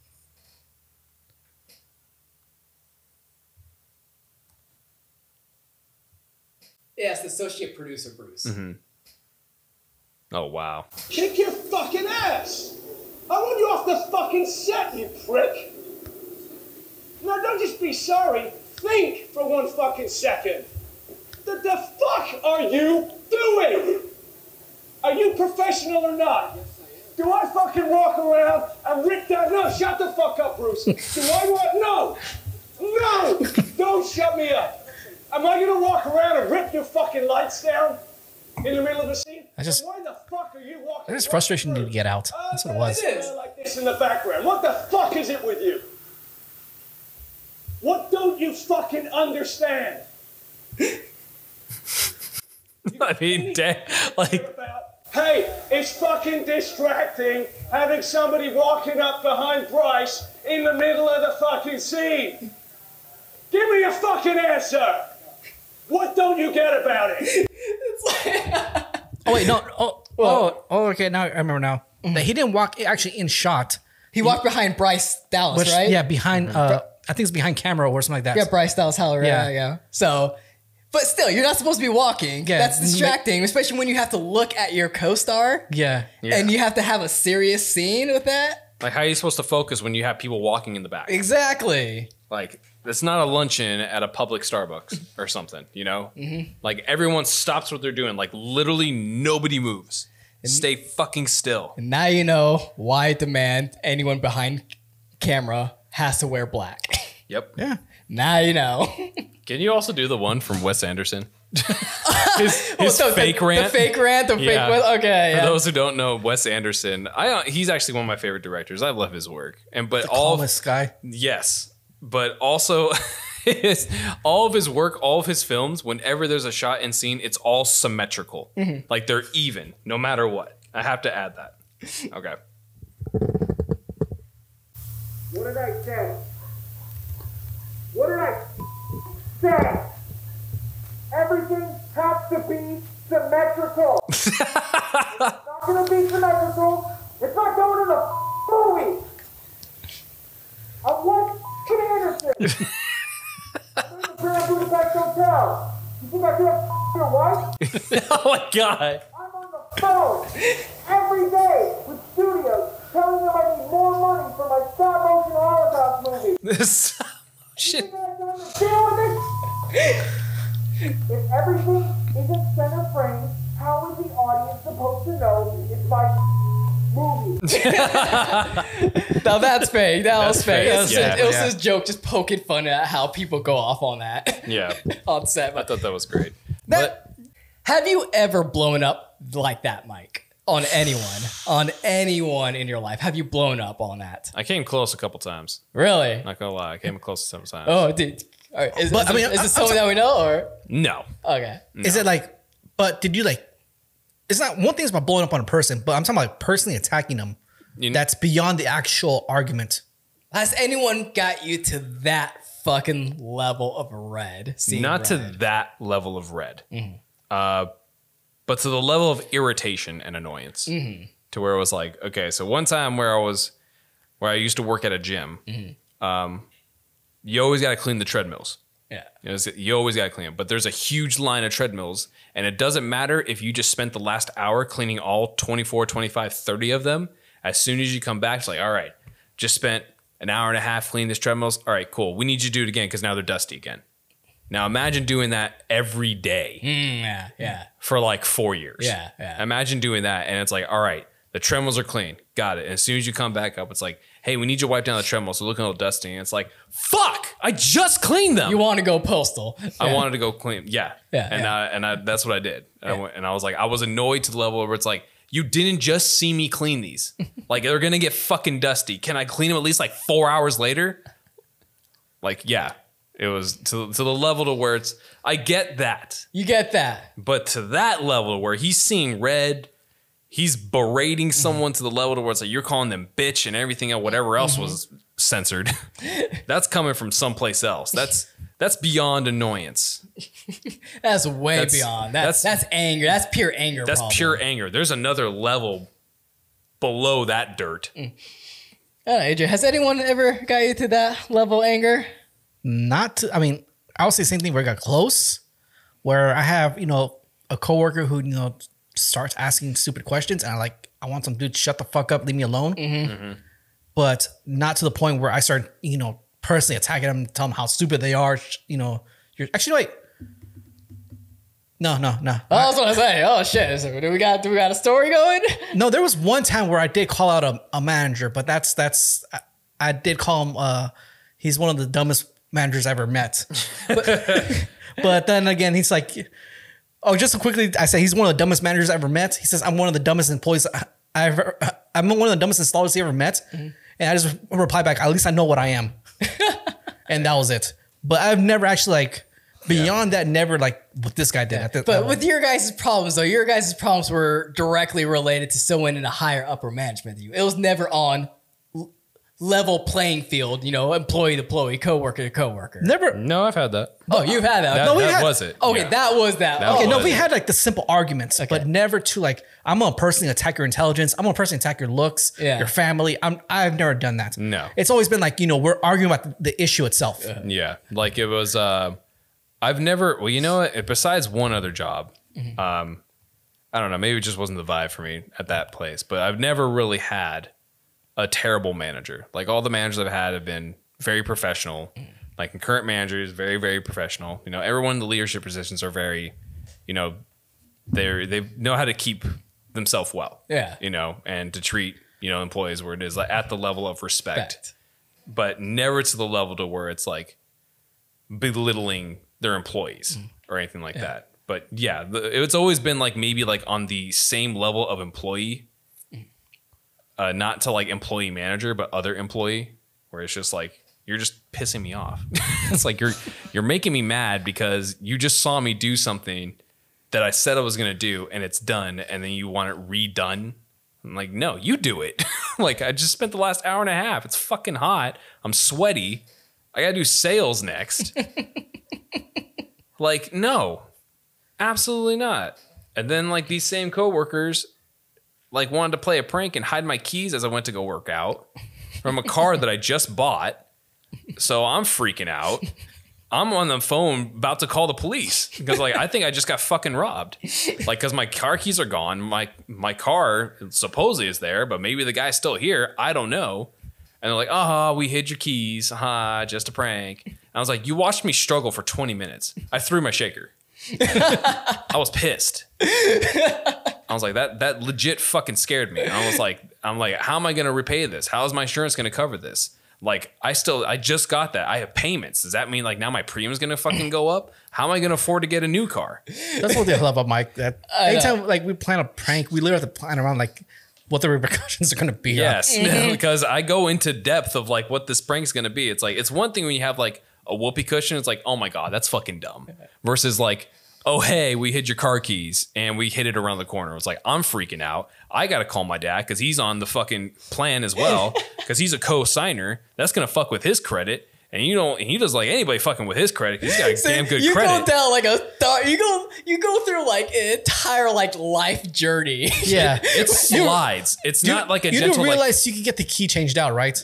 Yes, the associate producer, Bruce. Mm-hmm. Oh wow. Kick your fucking ass! I want you off the fucking set, you prick! Now don't just be sorry, think for one fucking second. The, the fuck are you doing? Are you professional or not? Do I fucking walk around and rip that? No, shut the fuck up, Bruce. Do I want? No! No! Don't shut me up! Am I gonna walk around and rip your fucking lights down in the middle of a scene? I just- why the fuck are you walking? Right frustration needed to get out. Uh, That's what it was. It is. Like this in the background. What the fuck is it with you? What don't you fucking understand? [LAUGHS] I mean, da- like, hey, it's fucking distracting having somebody walking up behind Bryce in the middle of the fucking scene. Give me a fucking answer. What don't you get about it? Oh wait, no. Oh, oh, oh. Okay, now I remember now. That he didn't walk actually in shot. He walked behind Bryce Dallas, Which, right? Yeah, behind. Uh, I think it's behind camera or something like that. Yeah, Bryce Dallas Howell, right? Yeah. Yeah. yeah. So, but still, you're not supposed to be walking. Yeah. That's distracting, especially when you have to look at your co-star Yeah. and you have to have a serious scene with that. like how are you supposed to focus when you have people walking in the back? Exactly. Like, it's not a luncheon at a public Starbucks [LAUGHS] or something, you know? Mm-hmm. Like, everyone stops what they're doing. Like, literally nobody moves. And Stay fucking still. And now you know why I demand anyone behind camera has to wear black. [LAUGHS] Yep. Yeah. now you know. [LAUGHS] Can you also do the one from Wes Anderson? [LAUGHS] his his So the- fake rant. The fake rant. The Yeah. fake. Okay. For Yeah. those who don't know, Wes Anderson, I uh, he's actually one of my favorite directors. I love his work, and but all Calmest guy. yes, but also [LAUGHS] his, all of his work, all of his films. Whenever there's a shot and scene, it's all symmetrical, like they're even, no matter what. I have to add that. Okay. What did I say? What did I say? Everything has to be symmetrical. [LAUGHS] it's not gonna be symmetrical. It's not going in the movie. I'm like Anderson. [LAUGHS] I'm in the Grand Budapest Hotel. You think I can't your wife? [LAUGHS] oh my god. I'm on the phone every day with studios telling them I need more money for my stop motion Holocaust movie. This [LAUGHS] Now that's fake. That was fake. fake, It was, yeah, it was yeah. his joke, just poking fun at how people go off on that Yeah, [LAUGHS] on set. I thought that was great. that, have you ever blown up like that, Mike? On anyone, on anyone in your life, have you blown up on that? I came close a couple times. Really? Not gonna lie, I came close several times. Oh, dude. All right, Is, But, is, I mean, it, is I- it someone that we know or No, okay? Is it like? But did you like? It's not one thing is about blowing up on a person, but I'm talking about personally attacking them. You- That's beyond the actual argument. Has anyone got you to that fucking level of red? Seeing not to that level of red, Mm-hmm. uh, but to the level of irritation and annoyance. Mm-hmm. To where it was like, okay, so one time where I was, where I used to work at a gym, Mm-hmm. um, you always got to clean the treadmills. Yeah. You, know, you always got to clean them. But there's a huge line of treadmills, and it doesn't matter if you just spent the last hour cleaning all 24, 25, 30 of them. As soon as you come back, it's like, all right, just spent an hour and a half cleaning these treadmills. All right, cool. We need you to do it again because now they're dusty again. Now imagine doing that every day Mm, yeah, yeah. for like four years. Yeah, yeah. Imagine doing that, and it's like, all right, the treadmills are clean. Got it. And as soon as you come back up, it's like, hey, we need you to wipe down the treadmills. So looking a little dusty. And it's like, fuck, I just cleaned them. You want to go postal? I wanted to go clean. Yeah. Yeah, And yeah. I, and I, that's what I did. And, I went, and I was like, I was annoyed to the level where it's like, you didn't just see me clean these. [LAUGHS] like they're gonna get fucking dusty. Can I clean them at least like four hours later? Like, yeah. It was to, to the level to where it's I get that. You get that? But to that level where he's seeing red, he's berating mm-hmm. someone to the level to where it's like you're calling them bitch and everything else, whatever else mm-hmm. was censored. [LAUGHS] that's coming from someplace else. That's [LAUGHS] that's beyond annoyance. [LAUGHS] That's way That's- beyond. That's, that's- that's anger. That's pure anger. That's problem. pure anger. There's another level below that dirt. Mm. I don't know, Adrian, has anyone ever got you to that level of anger? Not to, I mean, I would say the same thing where I got close, where I have, you know, a coworker who, you know, starts asking stupid questions and I like, I want some dude to shut the fuck up, leave me alone. Mm-hmm. But not to the point where I start, you know, personally attacking them, tell them how stupid they are. You know, you're actually wait. No, no, no. Oh, I was gonna say, oh shit! So do we got do we got a story going? [LAUGHS] No, there was one time where I did call out a, a manager, but that's that's I, I did call him. Uh, he's one of the dumbest managers I ever met. [LAUGHS] But, [LAUGHS] but then again, he's like, oh, just quickly, I said he's one of the dumbest managers I ever met. He says I'm one of the dumbest employees I- I've ever. Uh, I'm one of the dumbest installers he ever met, mm-hmm. and I just reply back. At least I know what I am, [LAUGHS] and that was it. But I've never actually like beyond that. Never like what this guy did. At the, But uh, with your guys' problems though, your guys' problems were directly related to someone in a higher upper management than you. It was never on level playing field. You know, employee to employee, coworker to coworker. never. No, I've had that. Oh, you've had that. That, No, we that had- was it. okay, Yeah. that was that. That okay, Okay, no, we it. had like the simple arguments, but never to like I'm gonna personally attack your intelligence. I'm gonna personally attack your looks, Yeah. your family. I'm I've never done that. No. it's always been like you know we're arguing about the, the issue itself. Yeah, like it was. Uh, I've never. Well, you know? Besides one other job, um, I don't know. Maybe it just wasn't the vibe for me at that place. But I've never really had a terrible manager. Like all the managers I've had have been very professional. Like current managers, very very professional. You know, everyone in the leadership positions are very, you know, they they know how to keep themselves well. Yeah. you know, and to treat you know employees where it is like at the level of respect Respect. but never to the level to where it's like belittling their employees mm. or anything like that. But yeah, the, it's always been like maybe like on the same level of employee, uh, not to like employee manager, but other employee, where it's just like you're just pissing me off. [LAUGHS] it's like you're you're making me mad because you just saw me do something that I said I was gonna do and it's done, and then you want it redone. I'm like, no, you do it. [LAUGHS] like I just spent the last hour and a half. It's fucking hot. I'm sweaty. I gotta do sales next. [LAUGHS] like, no, absolutely not. And then like these same coworkers like wanted to play a prank and hide my keys as I went to go work out from a car that I just bought. So I'm freaking out. I'm on the phone about to call the police because like I think I just got fucking robbed. Like cuz my car keys are gone. My my car supposedly is there, but maybe the guy's still here. I don't know. And they're like, "Ah, we hid your keys. Ha, just a prank." And I was like, "You watched me struggle for 20 minutes. I threw my shaker. I was pissed. I was like, that that legit fucking scared me. I was like, I'm like, how am I gonna repay this? How is my insurance gonna cover this? Like, I still, I just got that. I have payments. Does that mean like now my premium's gonna fucking go up? How am I gonna afford to get a new car? That's what they love about Mike. That anytime like we plan a prank, we literally have to plan around like what the repercussions are going to be. on- Yes, [LAUGHS] mm-hmm. because I go into depth of like what this prank's gonna be. It's like it's one thing when you have like a whoopee cushion. It's like, oh my god, that's fucking dumb. Versus like, oh hey, we hid your car keys and we hid it around the corner. It's like I'm freaking out. I gotta call my dad because he's on the fucking plan as well [LAUGHS] because he's a co-signer. That's gonna fuck with his credit. And you don't. He doesn't like anybody fucking with his credit. He's got a [LAUGHS] So damn good you credit. go down like a thought. You go you go through like an entire like life journey. [LAUGHS] Yeah. [LAUGHS] it slides. It's You- not like a you gentle didn't like realize you could get the key changed out, right?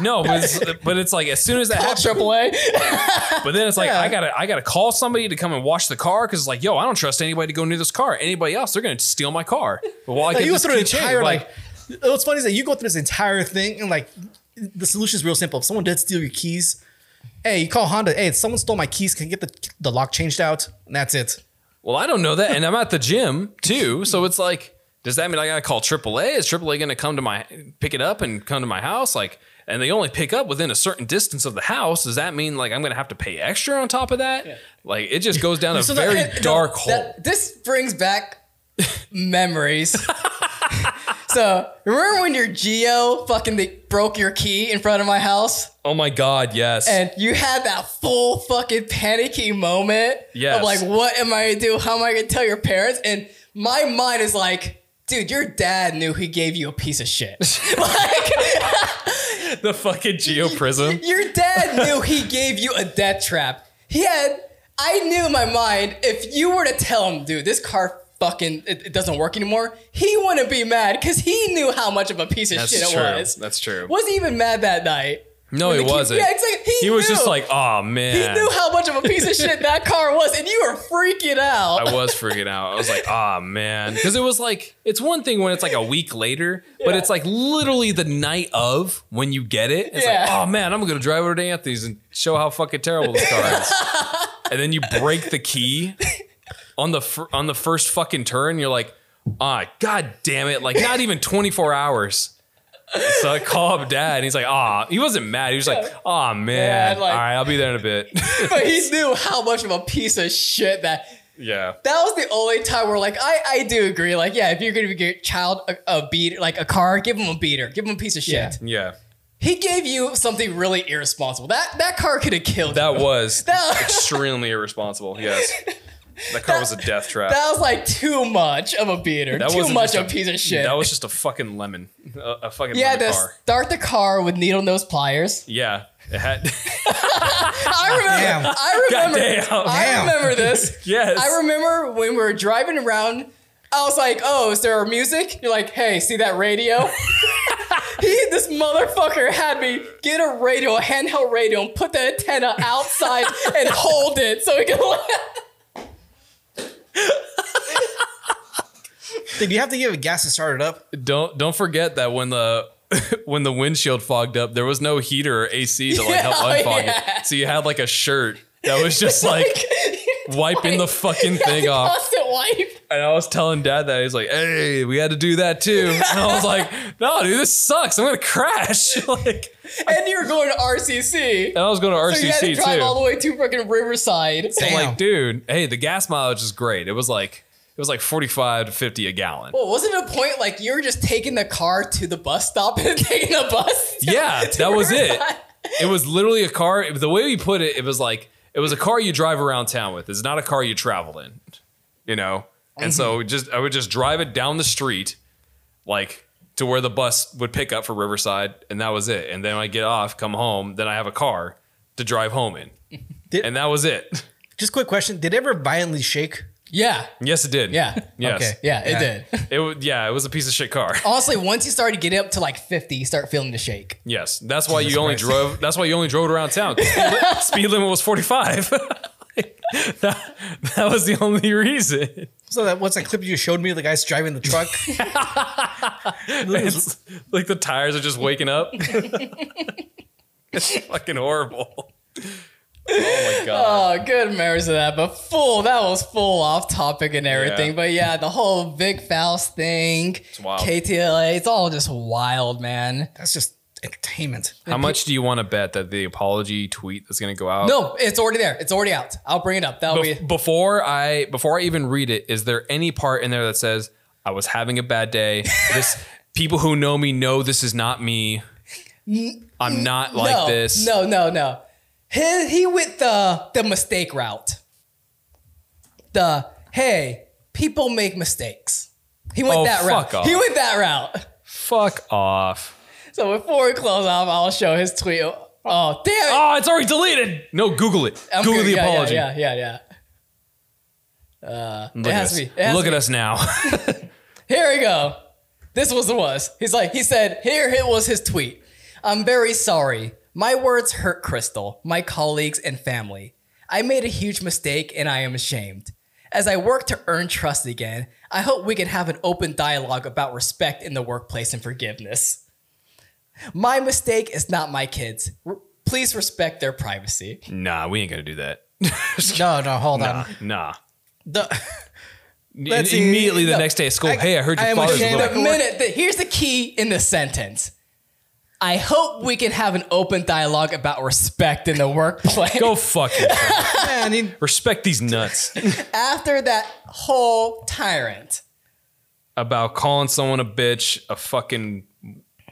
no, but it's, but it's like as soon as that Call happens, AAA. But then it's like Yeah. I gotta I gotta call somebody to come and wash the car because like yo I don't trust anybody to go near this car. Anybody else they're gonna steal my car. But while I Like, get you go this through the key changed, entire like. What's funny is that you go through this entire thing and like the solution is real simple. If someone did steal your keys, hey, you call Honda. Hey, someone stole my keys. Can you get the the lock changed out? And that's it. well I don't know that, and I'm at the gym too, so it's like does that mean I gotta call AAA? Is AAA gonna come to my pick it up and come to my house like? And they only pick up within a certain distance of the house. Does that mean like I'm gonna have to pay extra on top of that? Like it just goes down a [LAUGHS] So that- very [LAUGHS] no, dark hole. That- this brings back memories. [LAUGHS] so remember when your Geo fucking they broke your key in front of my house? oh my god, yes. And you had that full fucking panicky moment Yes. of like, what am I gonna do? How am I gonna tell your parents? And my mind is like, dude, your dad knew he gave you a piece of shit. [LAUGHS] like, [LAUGHS] the fucking Geo Prizm. your dad knew he gave you a death trap. He had, I knew in my mind, if you were to tell him, dude, this car fucking, it, it doesn't work anymore, he wouldn't be mad because he knew how much of a piece of That's shit it was. That's true. Was he even mad that night? No, he wasn't. Yeah, exactly. He, He was just like, oh man. He knew how much of a piece of shit [LAUGHS] that car was, and you were freaking out. I was freaking out. I was like, oh man. Because it was like, it's one thing when it's like a week later, but it's like literally the night of when you get it. It's Yeah. like, oh, man, I'm going to drive over to Anthony's and show how fucking terrible this car is. [LAUGHS] and then you break the key on the fir- on the first fucking turn. You're like, ah, god damn it. Like, not even 24 hours. So I call up dad and he's like, ah, he wasn't mad. He was like, oh, man. Yeah, like- All right, I'll be there in a bit. [LAUGHS] but he knew how much of a piece of shit that. yeah. That was the only time where, like, I, I do agree. Like, yeah, if you're gonna give your child a, a beat, like a car, give him a beater, give him a piece of shit. Yeah. Yeah. He gave you something really irresponsible. That that car could have killed. That you. was [LAUGHS] That- extremely irresponsible. Yes. [LAUGHS] That car was a death trap. That was like too much of a beater. That too wasn't much of a piece of shit. That was just a fucking lemon. A, a fucking yeah, had lemon to car. start the car with needle nose pliers. Yeah. It had [LAUGHS] [LAUGHS] I remember. Damn. I remember. Goddamn. I Damn. remember this. [LAUGHS] Yes. I remember when we were driving around. I was like, "Oh, is there music?" You're like, "Hey, see that radio?" he, this motherfucker, had me get a radio, a handheld radio, and put the antenna outside and hold it so he could. Did you have to give it gas to start it up? don't don't forget that when the [LAUGHS] when the windshield fogged up, there was no heater or AC to like help [LAUGHS] Yeah, unfog yeah. it. So you had like a shirt that was just like [LAUGHS] wiping the fucking [LAUGHS] thing off. Constant wipe. And I was telling dad that he's like, "Hey, we had to do that too." And I was like, [LAUGHS] "No, dude, this sucks. I'm gonna crash." [LAUGHS] like, And you were going to RCC. and I was going to RCC So you had to RCC drive too. all the way to fucking Riverside. I'm Damn. like, dude, hey, the gas mileage is great. It was like it was like 45 to 50 a gallon. Well, wasn't it a point like you were just taking the car to the bus stop and taking the bus? to- Yeah, to that was it. Riverside? It was literally a car. The way we put it, it was like it was a car you drive around town with. It's not a car you travel in, you know. And so mhm. just I would just drive it down the street, like to where the bus would pick up for Riverside, and that was it. And then I get off, come home, then I have a car to drive home in, Did- and that was it. Just quick question: Did it ever violently shake? Yeah. Yes, it did. Yeah. [LAUGHS] Yes. Okay. Yeah, it did. [LAUGHS] It was. Yeah, it was a piece of shit car. [LAUGHS] Honestly, once you started getting up to like 50, you start feeling the shake. Yes, that's why Jesus you only Christ. drove. That's why you only drove around town. Speed, li- speed limit was forty five. that, that was the only reason. So that what's that clip you showed me? The guy's driving the truck. It's like the tires are just waking up. it's fucking horrible. Oh my [LAUGHS] god. Oh, good memories of that, but full. That was full off topic and everything. Yeah. But yeah, the whole Vic Faust thing, wild. KTLA, it's all just wild, man. That's just entertainment. How much do you want to bet that the apology tweet that's going to go out? No, it's already there. It's already out. I'll bring it up. That'll Bef- be. before I before I even read it, is there any part in there that says I was having a bad day? [LAUGHS] This people who know me know this is not me. I'm not like no, this. No, no, no. He, he went the the mistake route. The hey, people make mistakes. He went Oh, that route. fuck off. He went that route. Fuck off. So before we close off, I'll show his tweet. Oh, damn it. Oh, it's already deleted. No, Google it. I'm Google good. the Yeah, yeah, apology. Yeah, yeah, yeah. Uh, Look, it at has us. to be. It has Look to at us now. [LAUGHS] Here we go. This was the was. He's like, he said, here it was his tweet. I'm very sorry. My words hurt Crystal, my colleagues, and family. I made a huge mistake and I am ashamed. As I work to earn trust again, I hope we can have an open dialogue about respect in the workplace and forgiveness. My mistake is not my kids. R- Please respect their privacy. nah, we ain't gonna do that. [LAUGHS] No, no, hold nah, on. nah. The, Let's see. immediately the No, next day at school. I- hey, I heard I your am father's a ashamed little. The minute that here's the key in the sentence. I hope we can have an open dialogue about respect in the workplace. Go fuck yourself. [LAUGHS] man, he, Respect these nuts [LAUGHS] After that whole tyrant. about calling someone a bitch, a fucking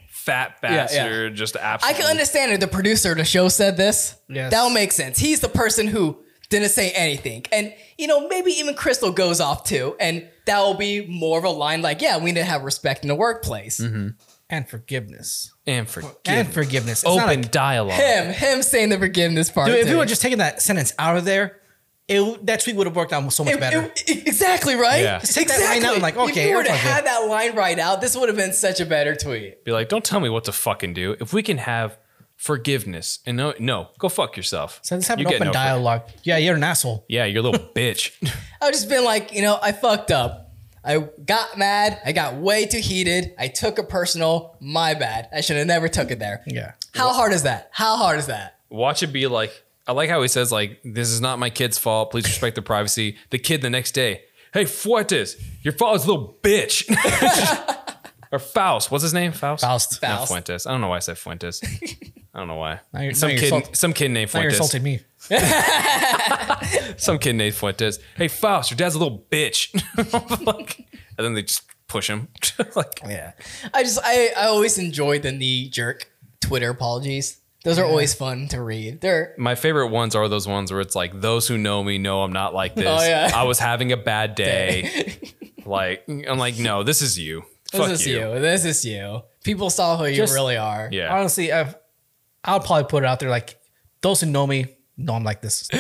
fat Yeah, yeah. bastard, just absolutely. I absolutely. can understand it. The producer of the show said this. Yes. That'll make sense. He's the person who didn't say anything. And, you know, maybe even Crystal goes off too. And that will be more of a line like, yeah, we need to have respect in the workplace. Mm-hmm. And forgiveness. and forgive. And forgiveness. It's not Open like- dialogue. Him, him saying the forgiveness part. Dude, if you were just taking that sentence out of there, it, that tweet would have worked out so much It- better. it- exactly right. Yeah. Just take that line out and like, okay, if okay, you were to everyone's have that line right out, this would have been such a better tweet. Be like, don't tell me what to fucking do. If we can have forgiveness and no, no, go fuck yourself. so let's have You an get open no dialogue. Yeah, you're an asshole. Yeah, you're a little [LAUGHS] bitch. [LAUGHS] I've just been like, you know, I fucked up. I got mad. I got way too heated. I took it personal. My bad. I should have never took it there. Yeah. How hard is that? How hard is that? Watch it be like, I like how he says, like, this is not my kid's fault. Please respect their privacy. The kid the next day, hey, Fuentes, your father's a little bitch. [LAUGHS] or Faust. What's his name? Faust? Faust. Not Faust. Fuentes. I don't know why I said Fuentes. [LAUGHS] I don't know why. Now you're- some now you're kid, insult- some kid named Now you're Fuentes. insulting me. [LAUGHS] Some kid named Fuentes. Hey, Faust, your dad's a little bitch. [LAUGHS] Like, and then they just push him. [LAUGHS] like, Yeah. I just I, I always enjoy the knee jerk Twitter apologies. Those are always fun to read. They're my favorite ones are those ones where it's like, those who know me know I'm not like oh, this. Oh, yeah. I was having a bad day. like, I'm like, no, this is you. this Fuck is you. you. This is you. People saw who you really are. Yeah. Honestly, I've, I'll probably put it out there like those who know me know I'm like this. [LAUGHS] All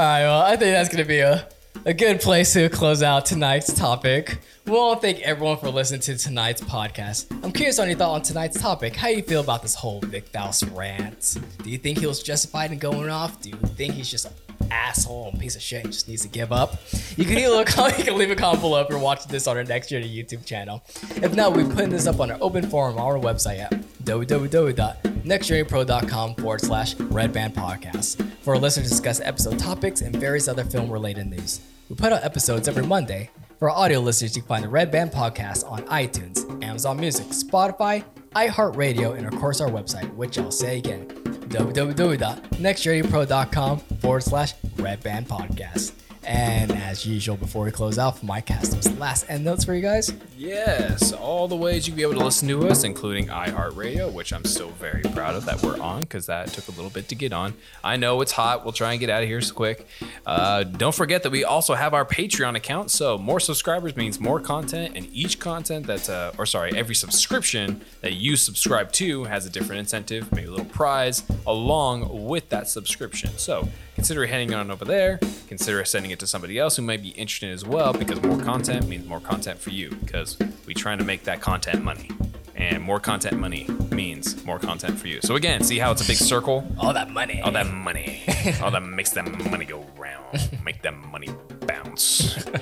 right, well, I think that's to be a, a good place to close out tonight's topic. We want to thank everyone for listening to tonight's podcast. I'm curious on your thought on tonight's topic. How do you feel about this whole Vic Faust rant? Do you think he was justified in going off? Do you think he's just asshole and piece of shit and just needs to give up? You can a [LAUGHS] comment, you can leave a comment below if you're watching this on our Next Journey YouTube channel. If not, we're putting this up on our open forum on our website at www.nextjourneypro.com forward slash Red Band Podcast for our listeners to discuss episode topics and various other film related news. We put out episodes every Monday. For our audio listeners, you can find the Red Band Podcast on iTunes, Amazon Music, Spotify, iHeartRadio, and of course our website, which I'll say again www.nextjourneypro.com forward slash Red Band Podcast. And as usual, before we close out, my cast custom's last end notes for you guys. Yes, all the ways you'd be able to listen to us, including iHeartRadio, which I'm still very proud of that we're on because that took a little bit to get on. I know it's hot. We'll try and get out of here so quick. Uh, don't forget that we also have our Patreon account. So more subscribers means more content, and each content that's, uh, or sorry, every subscription that you subscribe to has a different incentive, maybe a little prize along with that subscription. So consider heading on over there. Consider sending it to somebody else who might be interested as well, because more content means more content for you. Because we trying to make that content money, and more content money means more content for you. So again, see how it's a big circle. All that money. All that money, all that makes that money go [LAUGHS] make that money bounce. [LAUGHS]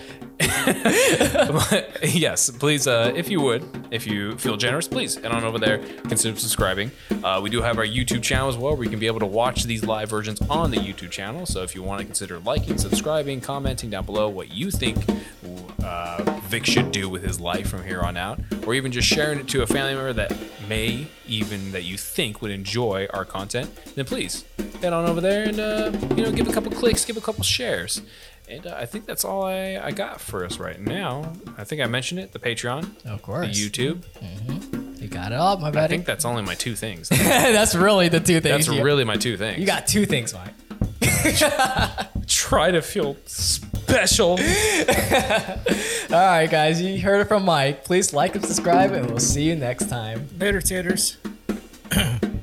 Yes, please, uh, if you would, if you feel generous, please head on over there, consider subscribing. Uh, we do have our YouTube channel as well, where you can be able to watch these live versions on the YouTube channel. So if you want to consider liking, subscribing, commenting down below what you think uh, Vic should do with his life from here on out, or even just sharing it to a family member that may even that you think would enjoy our content, then please head on over there and uh, you know give a couple clicks, give a couple. And uh, I think that's all I, I got for us right now. I think I mentioned it the Patreon, Of course. the YouTube. You got it all, my I buddy. think that's only my two things. [LAUGHS] That's really the two things. That's you, really my two things. You got two things, Mike. [LAUGHS] try to feel special. [LAUGHS] All right, guys, you heard it from Mike. Please like and subscribe, and we'll see you next time. Later, taters. [CLEARS THROAT]